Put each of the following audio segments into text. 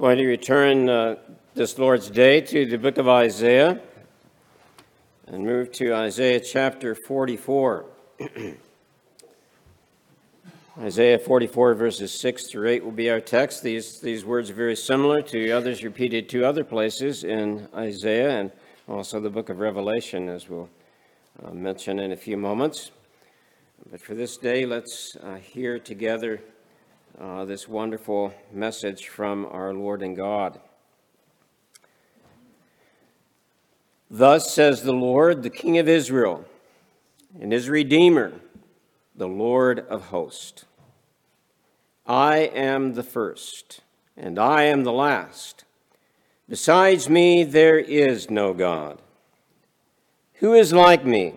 Going to return uh, this Lord's Day to the book of Isaiah and move to Isaiah chapter 44. Isaiah 44, verses 6 through 8 will be our text. These, these words are very similar to others repeated two other places in Isaiah and also the book of Revelation, as we'll uh, mention in a few moments. But for this day, let's uh, hear together uh, this wonderful message from our Lord and God. Thus says the Lord, the King of Israel, and his Redeemer, the Lord of hosts I am the first, and I am the last. Besides me, there is no God. Who is like me?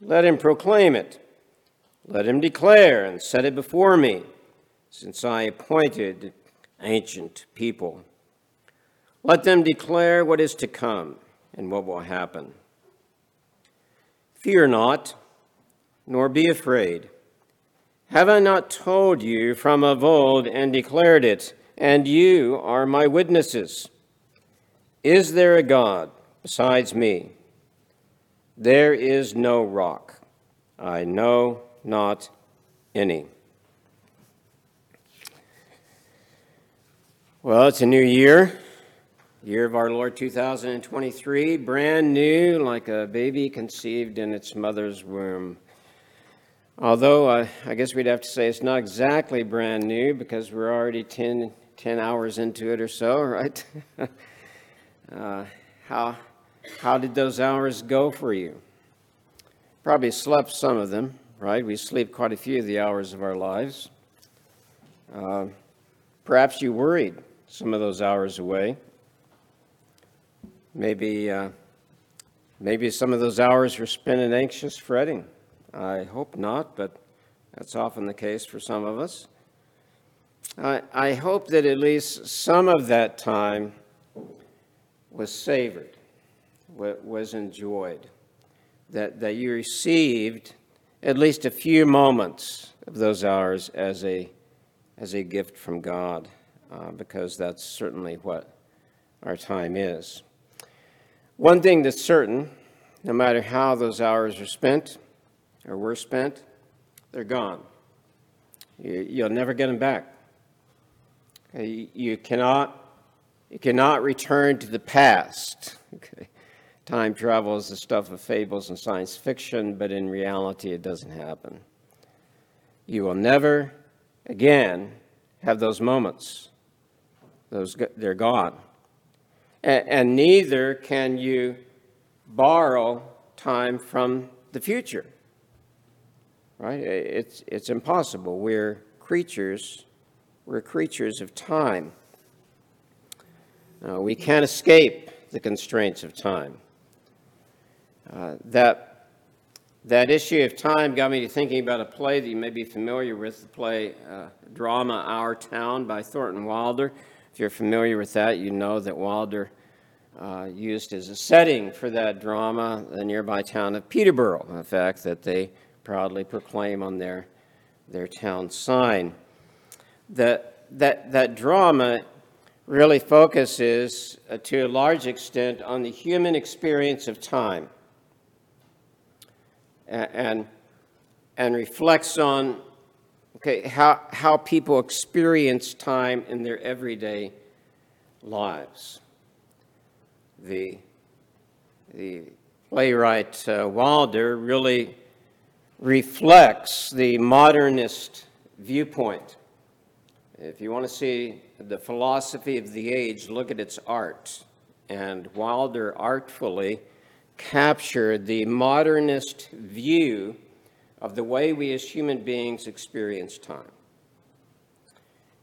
Let him proclaim it. Let him declare and set it before me since I appointed ancient people. Let them declare what is to come and what will happen. Fear not, nor be afraid. Have I not told you from of old and declared it, and you are my witnesses? Is there a God besides me? There is no rock. I know not any. Well, it's a new year, year of our Lord 2023, brand new, like a baby conceived in its mother's womb. Although uh, I guess we'd have to say it's not exactly brand new because we're already 10, 10 hours into it or so, right? uh, how, how did those hours go for you? Probably slept some of them, right? We sleep quite a few of the hours of our lives. Uh, perhaps you worried some of those hours away. Maybe, uh, maybe some of those hours were spent in anxious fretting. I hope not, but that's often the case for some of us. I, I hope that at least some of that time was savored, was enjoyed, that, that you received at least a few moments of those hours as a, as a gift from God uh, because that's certainly what our time is. One thing that's certain, no matter how those hours are spent or were spent, they're gone. You, will never get them back. Okay? You, cannot, you cannot return to the past. Okay? Time travel is the stuff of fables and science fiction, but in reality, it doesn't happen. You will never again have those moments those, they're gone. And, and neither can you borrow time from the future. Right? It's, it's impossible. We're creatures, we're creatures of time. Uh, we can't escape the constraints of time. Uh, that, that issue of time got me to thinking about a play that you may be familiar with, the play uh, Drama Our Town by Thornton Wilder. If you're familiar with that, you know that Wilder uh, used as a setting for that drama the nearby town of Peterborough, the fact that they proudly proclaim on their, their town sign. That, that, that drama really focuses uh, to a large extent on the human experience of time and, and, and reflects on Okay, how, how people experience time in their everyday lives. The, the playwright uh, Wilder really reflects the modernist viewpoint. If you want to see the philosophy of the age, look at its art. And Wilder artfully captured the modernist view of the way we as human beings experience time.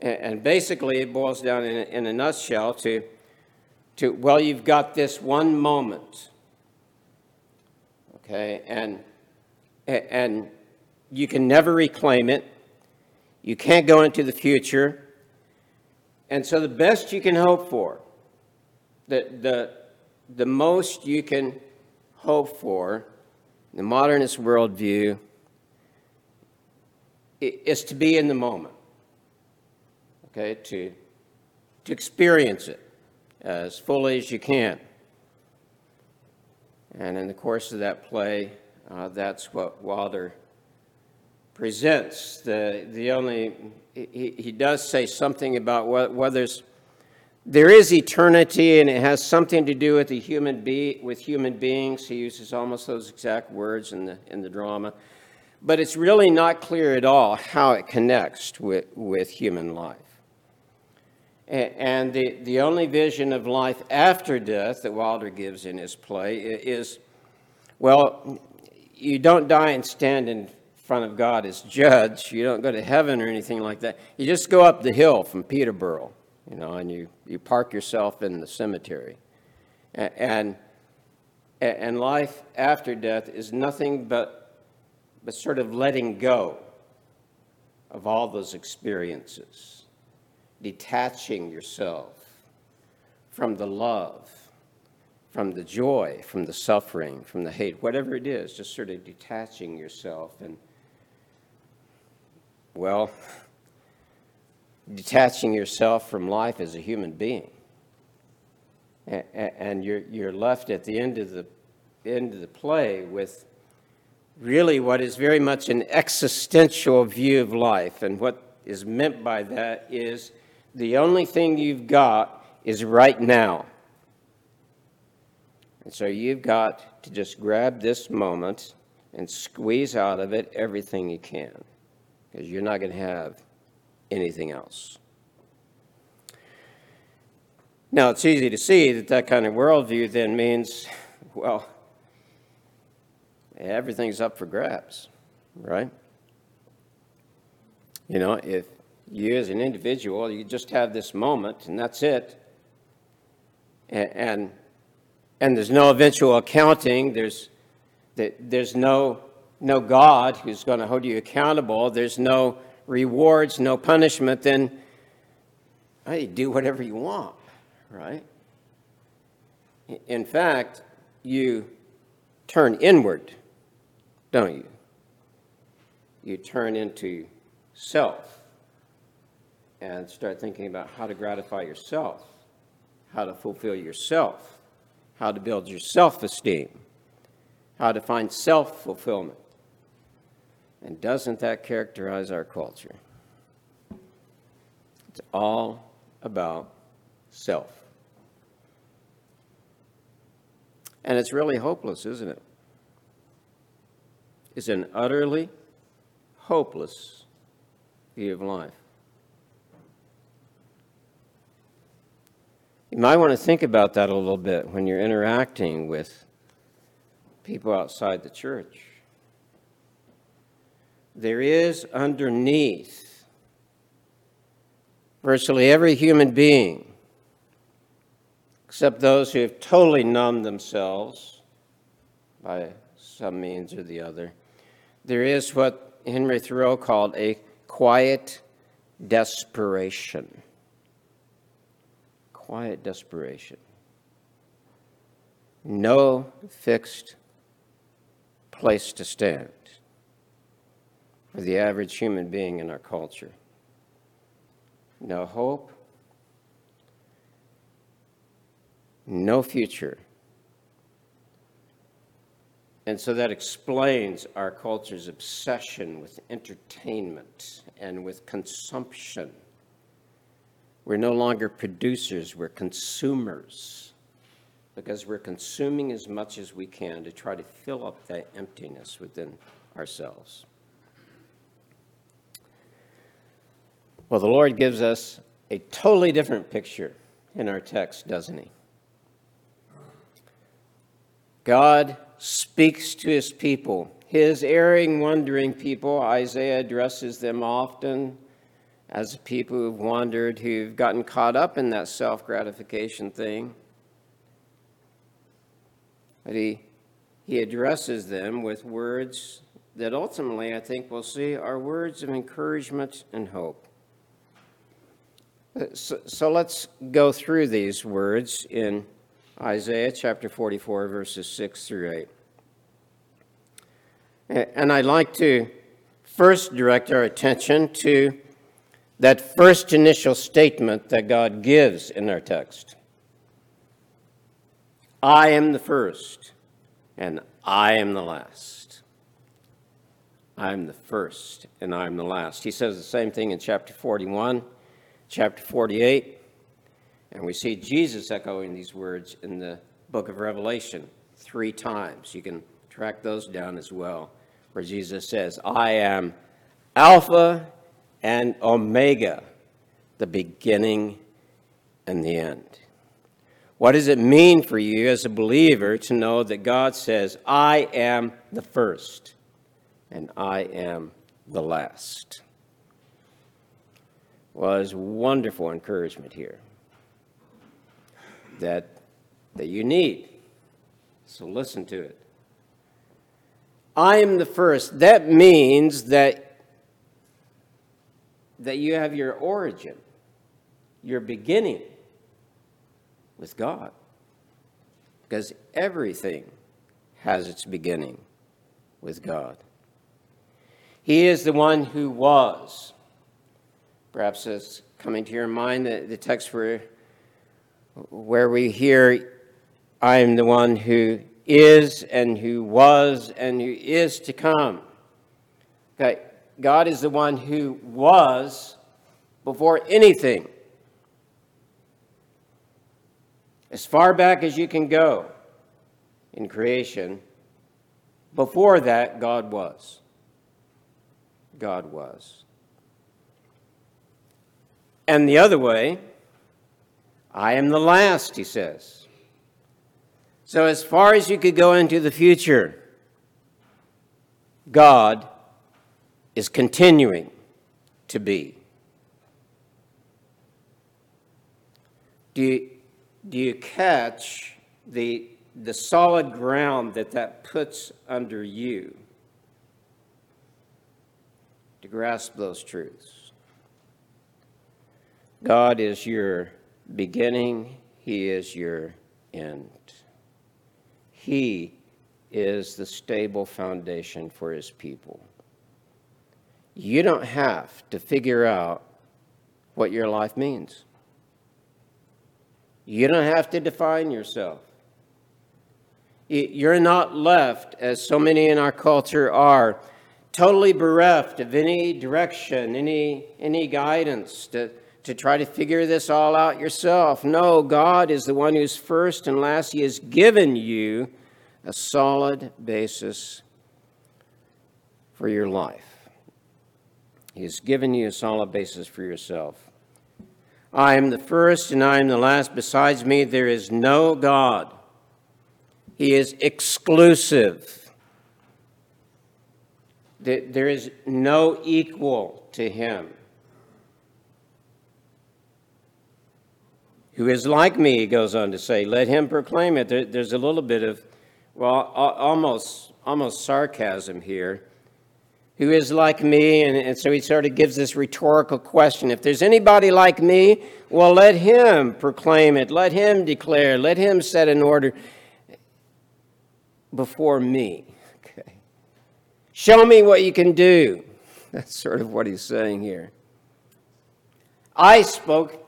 And basically, it boils down in a, in a nutshell to, to, well, you've got this one moment, okay, and, and you can never reclaim it. You can't go into the future. And so, the best you can hope for, the, the, the most you can hope for, the modernist worldview, is to be in the moment. Okay, to, to experience it as fully as you can. And in the course of that play, uh, that's what Wilder presents. The, the only, he, he does say something about whether there is eternity and it has something to do with the human be, with human beings. He uses almost those exact words in the, in the drama. But it's really not clear at all how it connects with, with human life. And the, the only vision of life after death that Wilder gives in his play is well, you don't die and stand in front of God as judge. You don't go to heaven or anything like that. You just go up the hill from Peterborough, you know, and you, you park yourself in the cemetery. And, and life after death is nothing but, but sort of letting go of all those experiences, detaching yourself from the love from the joy, from the suffering, from the hate, whatever it is, just sort of detaching yourself and, well, detaching yourself from life as a human being. And you're, you're left at the end of the end of the play with really what is very much an existential view of life. And what is meant by that is the only thing you've got is right now. And so you've got to just grab this moment and squeeze out of it everything you can, because you're not going to have anything else. Now, it's easy to see that that kind of worldview then means, well, everything's up for grabs, right? You know, if you as an individual, you just have this moment and that's it, and, and and there's no eventual accounting. There's, there's no, no God who's going to hold you accountable. There's no rewards, no punishment. Then hey, do whatever you want, right? In fact, you turn inward, don't you? You turn into self and start thinking about how to gratify yourself, how to fulfill yourself how to build your self esteem, how to find self fulfillment. And doesn't that characterize our culture? It's all about self. And it's really hopeless, isn't it? It's an utterly hopeless view of life. You might want to think about that a little bit when you're interacting with people outside the church. There is underneath virtually every human being, except those who have totally numbed themselves by some means or the other, there is what Henry Thoreau called a quiet desperation quiet desperation. No fixed place to stand for the average human being in our culture. No hope, no future. And so that explains our culture's obsession with entertainment and with consumption we're no longer producers, we're consumers because we're consuming as much as we can to try to fill up that emptiness within ourselves. Well, the Lord gives us a totally different picture in our text, doesn't He? God speaks to His people, His erring, wandering people. Isaiah addresses them often as people who've wandered, who've gotten caught up in that self gratification thing. But he, he addresses them with words that ultimately, I think we'll see, are words of encouragement and hope. Uh, so, so let's go through these words in Isaiah chapter 44, verses 6 through 8. And I'd like to first direct our attention to that first initial statement that God gives in our text. I am the first, and I am the last. I am the first, and I am the last. He says the same thing in chapter 41, chapter 48, and we see Jesus echoing these words in the book of Revelation three times. You can track those down as well, where Jesus says, I am Alpha and Omega, the beginning and the end. What does it mean for you as a believer to know that God says, I am the first and I am the last? Well, there's wonderful encouragement here that, that you need. So listen to it. I am the first. That means that that you have your origin, your beginning with God. Because everything has its beginning with God. He is the one who was. Perhaps it's coming to your mind the, the text where, where we hear, I am the one who is and who was and who is to come. Okay, God is the one who was before anything. As far back as you can go in creation, before that, God was. God was. And the other way, I am the last, he says. So, as far as you could go into the future, God is continuing to be. Do you, do you catch the, the solid ground that that puts under you to grasp those truths? God is your beginning, He is your end. He is the stable foundation for His people. You don't have to figure out what your life means. You don't have to define yourself. You're not left, as so many in our culture are, totally bereft of any direction, any, any guidance to, to try to figure this all out yourself. No, God is the one who's first and last. He has given you a solid basis for your life. He has given you a solid basis for yourself. I am the first and I am the last. Besides me, there is no God. He is exclusive. There is no equal to him. Who is like me, he goes on to say. Let him proclaim it. There's a little bit of, well, almost, almost sarcasm here who is like me. And, and, so he sort of gives this rhetorical question if there's anybody like me, well, let him proclaim it, let him declare, let him set an order before me. Okay. Show me what you can do. That's sort of what he's saying here. I spoke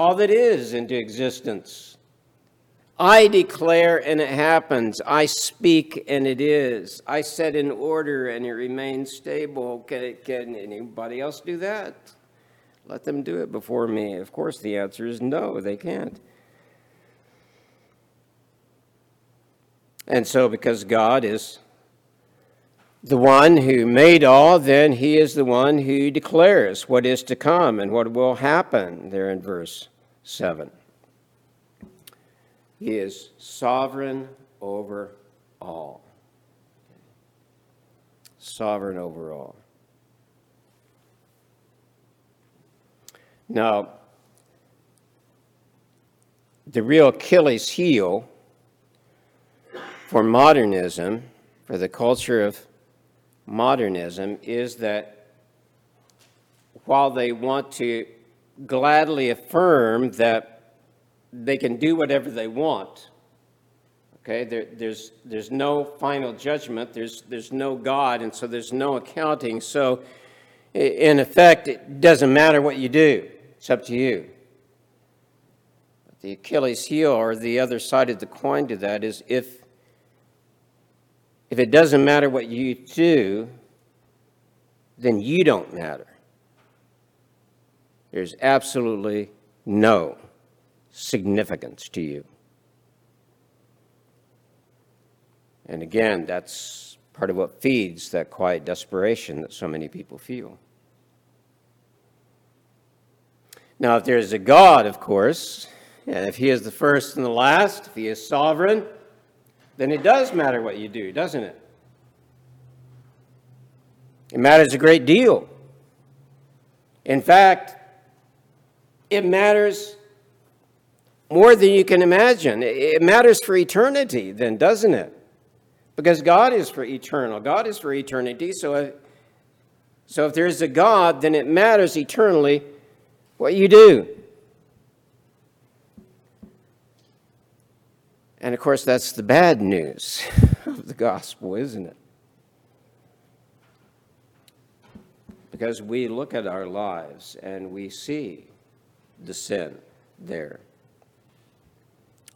all that is into existence. I declare and it happens. I speak and it is. I set in order and it remains stable. Can, can anybody else do that? Let them do it before me. Of course, the answer is no, they can't. And so, because God is the one who made all, then he is the one who declares what is to come and what will happen, there in verse 7. He is sovereign over all. Sovereign over all. Now, the real Achilles heel for modernism, for the culture of modernism, is that while they want to gladly affirm that they can do whatever they want. Okay, there, there's, there's no final judgment, there's, there's no God, and so there's no accounting. So In effect, it doesn't matter what you do, it's up to you. But The Achilles heel, or the other side of the coin to that, is if, if it doesn't matter what you do, then you don't matter. There's absolutely no significance to you. And again, that's part of what feeds that quiet desperation that so many people feel. Now, if there's a God, of course, and if He is the first and the last, if He is sovereign, then it does matter what you do, doesn't it? It matters a great deal. In fact, it matters more than you can imagine. It matters for eternity, then, doesn't it? Because God is for eternal. God is for eternity. So if, so if there's a God, then it matters eternally what you do. And of course, that's the bad news of the gospel, isn't it? Because we look at our lives and we see the sin there.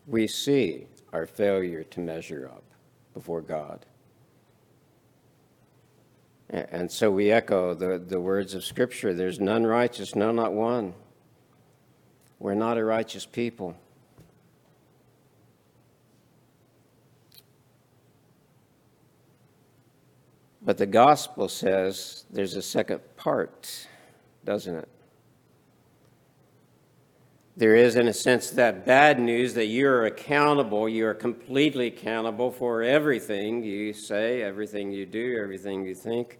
We see our failure to measure up before God. And so we echo the, the words of Scripture there's none righteous, no, not one. We're not a righteous people. But the gospel says there's a second part, doesn't it? There is, in a sense, that bad news that you're accountable, you're completely accountable for everything you say, everything you do, everything you think.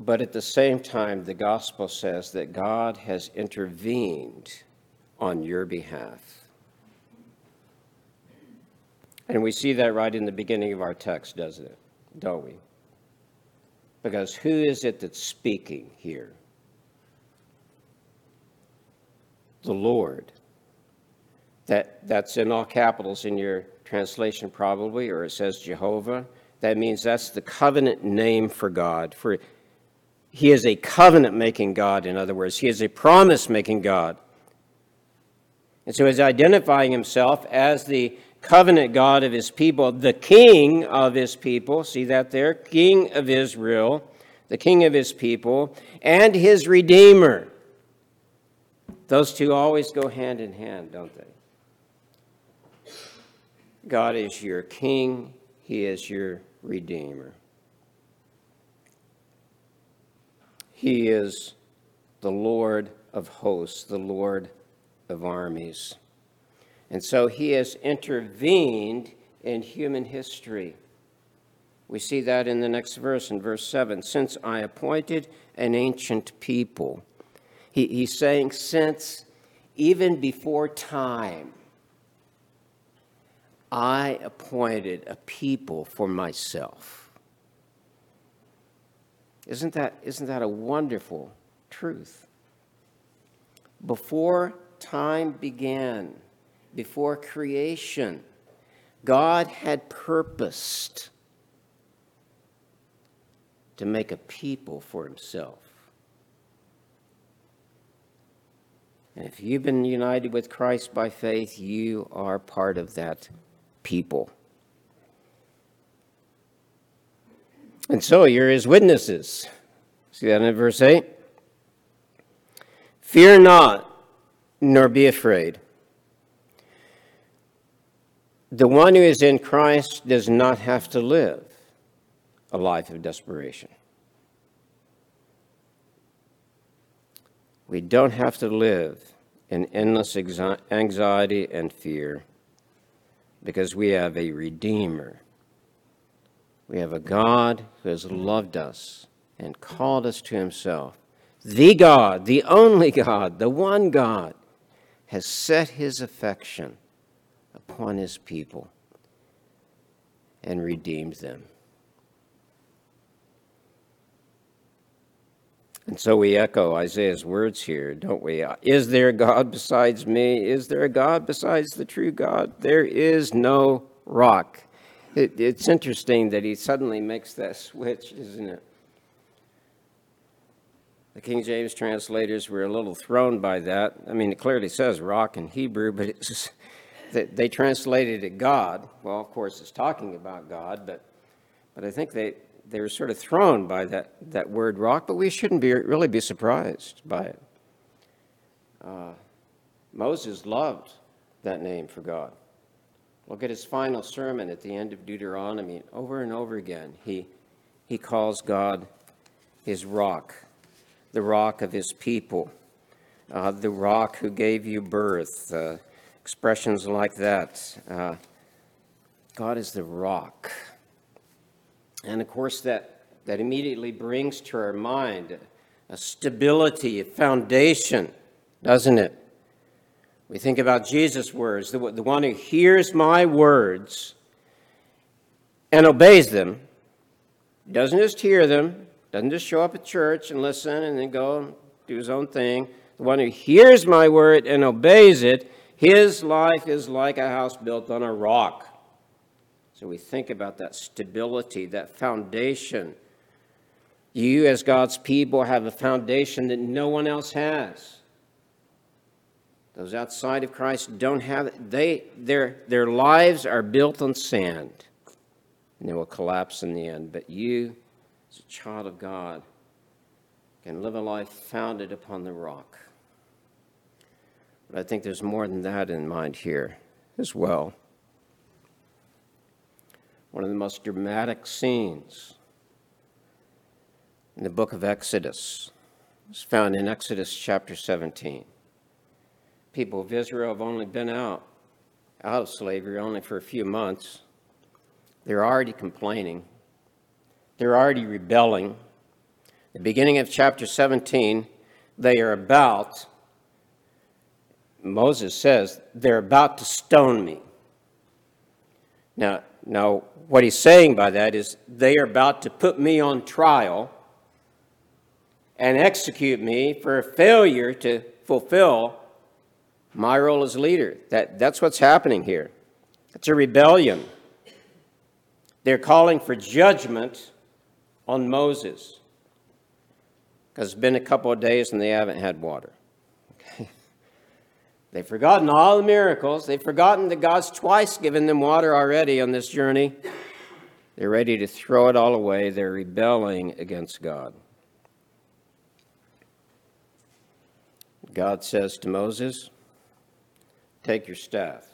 But at the same time, the gospel says that God has intervened on your behalf. And we see that right in the beginning of our text, doesn't it? Don't we? Because who is it that's speaking here? the Lord. That, that's in all capitals in your translation, probably, or it says Jehovah. That means that's the covenant name for God. For He is a covenant making God, in other words, He is a promise making God. And so He's identifying Himself as the covenant God of His people, the King of His people. See that there? King of Israel, the King of His people, and His Redeemer. Those two always go hand in hand, don't they? God is your king, He is your redeemer. He is the Lord of hosts, the Lord of armies. And so He has intervened in human history. We see that in the next verse, in verse 7. Since I appointed an ancient people he, he's saying, since even before time, I appointed a people for myself. Isn't that, isn't that a wonderful truth? Before time began, before creation, God had purposed to make a people for himself. And if you've been united with Christ by faith, you are part of that people. And so you're his witnesses. See that in verse 8? Fear not, nor be afraid. The one who is in Christ does not have to live a life of desperation. We don't have to live in endless anxiety and fear because we have a Redeemer. We have a God who has loved us and called us to Himself. The God, the only God, the one God, has set His affection upon His people and redeemed them. And so we echo Isaiah's words here, don't we? Is there a God besides me? Is there a God besides the true God? There is no rock. It, it's interesting that he suddenly makes that switch, isn't it? The King James translators were a little thrown by that. I mean, it clearly says rock in Hebrew, but it's they translated it God. Well, of course, it's talking about God, but but I think they they were sort of thrown by that that word rock. But we shouldn't be really be surprised by it. Uh, Moses loved that name for God. Look at his final sermon at the end of Deuteronomy. Over and over again, he he calls God his rock, the rock of his people, uh, the rock who gave you birth. Uh, expressions like that. Uh, God is the rock. And of course, that, that immediately brings to our mind a stability, a foundation, doesn't it? We think about Jesus' words the, the one who hears my words and obeys them, doesn't just hear them, doesn't just show up at church and listen and then go do his own thing. The one who hears my word and obeys it his life is like a house built on a rock. So we think about that stability, that foundation. You, as God's people, have a foundation that no one else has. Those outside of Christ don't have it. They, their, their lives are built on sand, and they will collapse in the end. But you, as a child of God, can live a life founded upon the rock. But I think there's more than that in mind here as well. One of the most dramatic scenes in the book of Exodus is found in Exodus chapter 17. People of Israel have only been out, out of slavery only for a few months. They're already complaining. They're already rebelling. The beginning of chapter 17, they are about Moses says, they're about to stone me. Now, now, what he's saying by that is they are about to put me on trial and execute me for a failure to fulfill my role as leader. That, that's what's happening here. It's a rebellion. They're calling for judgment on Moses because it's been a couple of days and they haven't had water. They've forgotten all the miracles. They've forgotten that God's twice given them water already on this journey. They're ready to throw it all away. They're rebelling against God. God says to Moses, Take your staff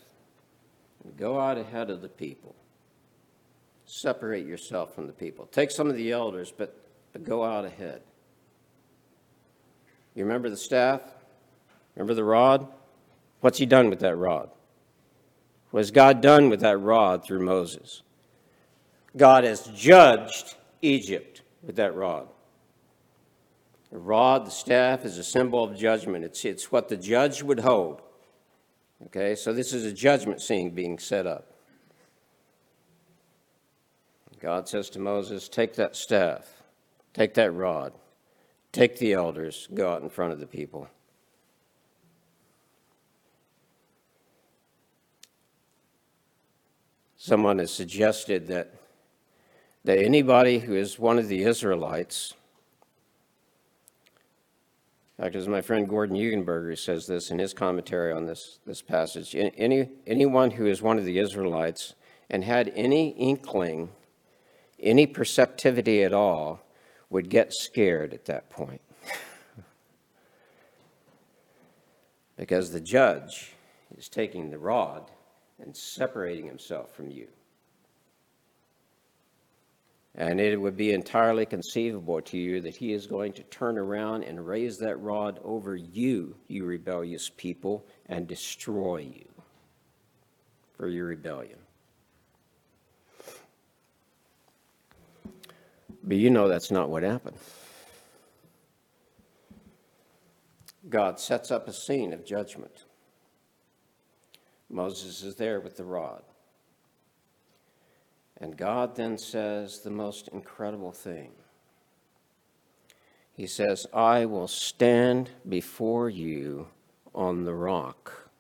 and go out ahead of the people. Separate yourself from the people. Take some of the elders, but, but go out ahead. You remember the staff? Remember the rod? What's he done with that rod? What has God done with that rod through Moses? God has judged Egypt with that rod. The rod, the staff, is a symbol of judgment. It's, it's what the judge would hold. Okay, so this is a judgment scene being set up. God says to Moses, Take that staff, take that rod, take the elders, go out in front of the people. Someone has suggested that, that anybody who is one of the Israelites, in fact, as my friend Gordon Hugenberger says this in his commentary on this, this passage, any, anyone who is one of the Israelites and had any inkling, any perceptivity at all, would get scared at that point. because the judge is taking the rod and separating himself from you. And it would be entirely conceivable to you that he is going to turn around and raise that rod over you, you rebellious people, and destroy you for your rebellion. But you know that's not what happened. God sets up a scene of judgment. Moses is there with the rod. And God then says the most incredible thing. He says, I will stand before you on the rock.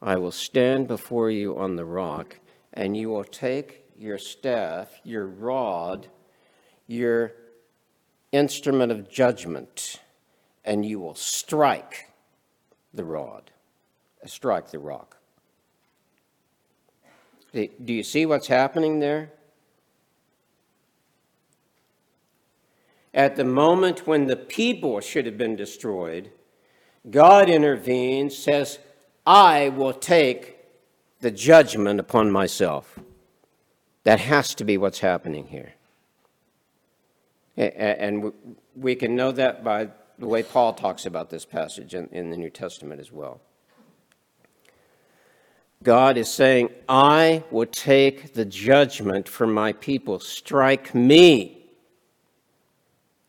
I will stand before you on the rock, and you will take your staff, your rod, your instrument of judgment, and you will strike the rod, uh, strike the rock. Do you see what's happening there? At the moment when the people should have been destroyed, God intervenes, says, I will take the judgment upon myself. That has to be what's happening here. And we can know that by the way Paul talks about this passage in, the New Testament as well. God is saying, I will take the judgment for my people. Strike me.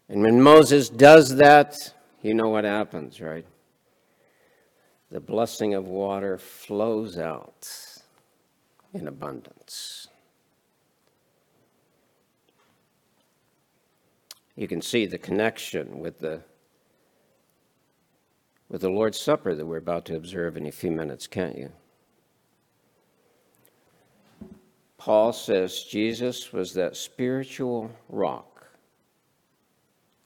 And when Moses does that, you know what happens, right? The blessing of water flows out in abundance. You can see the connection with the with the Lord's Supper that we're about to observe in a few minutes, can't you? Paul says Jesus was that spiritual rock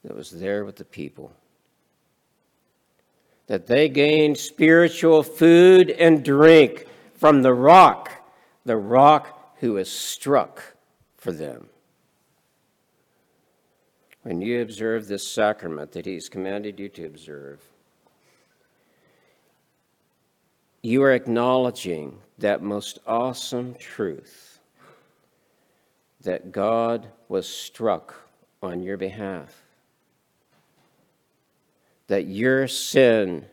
that was there with the people. That they gained spiritual food and drink from the rock, the rock who was struck for them. When you observe this sacrament that he's commanded you to observe, you are acknowledging that most awesome truth that God was struck on your behalf, that your sin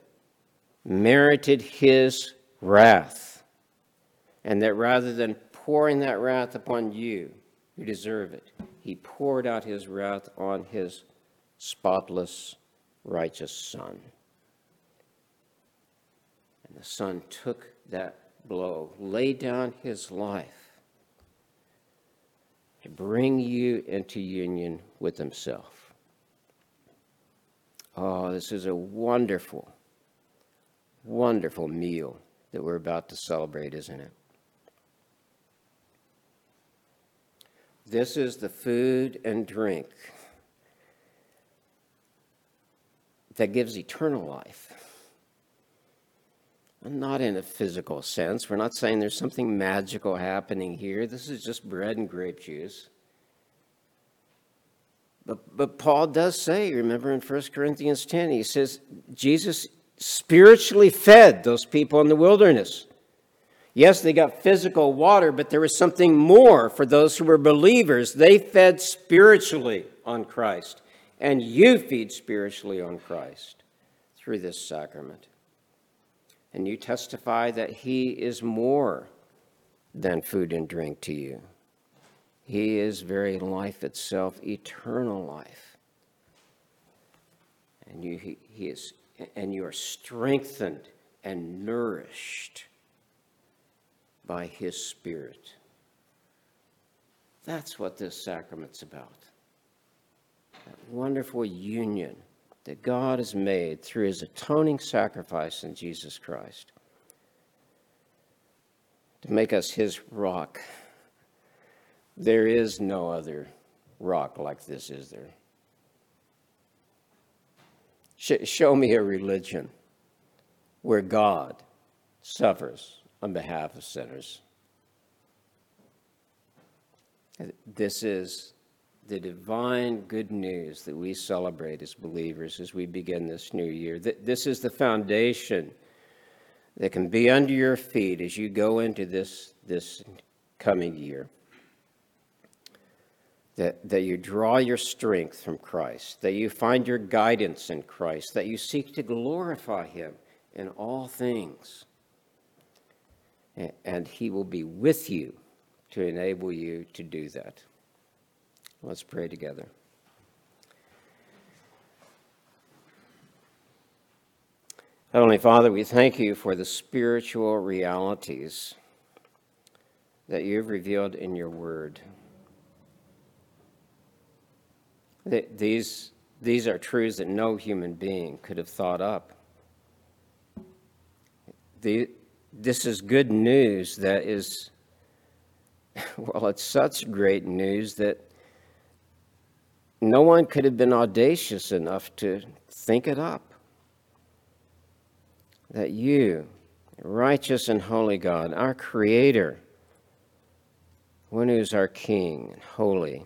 merited his wrath, and that rather than pouring that wrath upon you, who deserve it, he poured out his wrath on his spotless, righteous Son. The Son took that blow, laid down his life to bring you into union with Himself. Oh, this is a wonderful, wonderful meal that we're about to celebrate, isn't it? This is the food and drink that gives eternal life. Not in a physical sense. We're not saying there's something magical happening here. This is just bread and grape juice. But, but Paul does say, remember in 1 Corinthians 10, he says, Jesus spiritually fed those people in the wilderness. Yes, they got physical water, but there was something more for those who were believers. They fed spiritually on Christ, and you feed spiritually on Christ through this sacrament and you testify that He is more than food and drink to you. He is very life itself, eternal life. And you, he, he is, and you are strengthened and nourished by His Spirit. That's what this sacrament's about. That wonderful union that God has made through his atoning sacrifice in Jesus Christ to make us his rock. There is no other rock like this, is there? show me a religion where God suffers on behalf of sinners. This is the divine good news that we celebrate as believers as we begin this new year. This is the foundation that can be under your feet as you go into this, this coming year. That, that you draw your strength from Christ, that you find your guidance in Christ, that you seek to glorify Him in all things. And He will be with you to enable you to do that. Let's pray together. Heavenly Father, we thank you for the spiritual realities that you've revealed in your word. These, these are truths that no human being could have thought up. this is good news that is, well, it's such great news that no one could have been audacious enough to think it up. That you, righteous and holy God, our Creator, one who is our King and holy,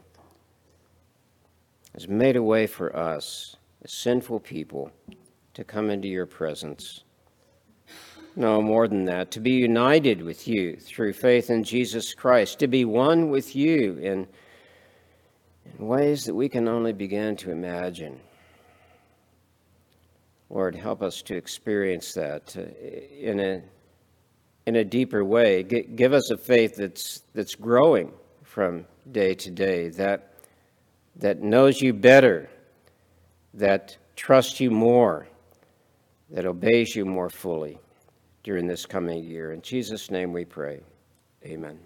has made a way for us, a sinful people, to come into your presence. No, more than that, to be united with you through faith in Jesus Christ, to be one with you in, in ways that we can only begin to imagine. Lord, help us to experience that uh, in a, in a deeper way. G- give us a faith that's, that's growing from day to day, that, that knows you better, that trusts you more, that obeys you more fully during this coming year. In Jesus' name we pray. Amen.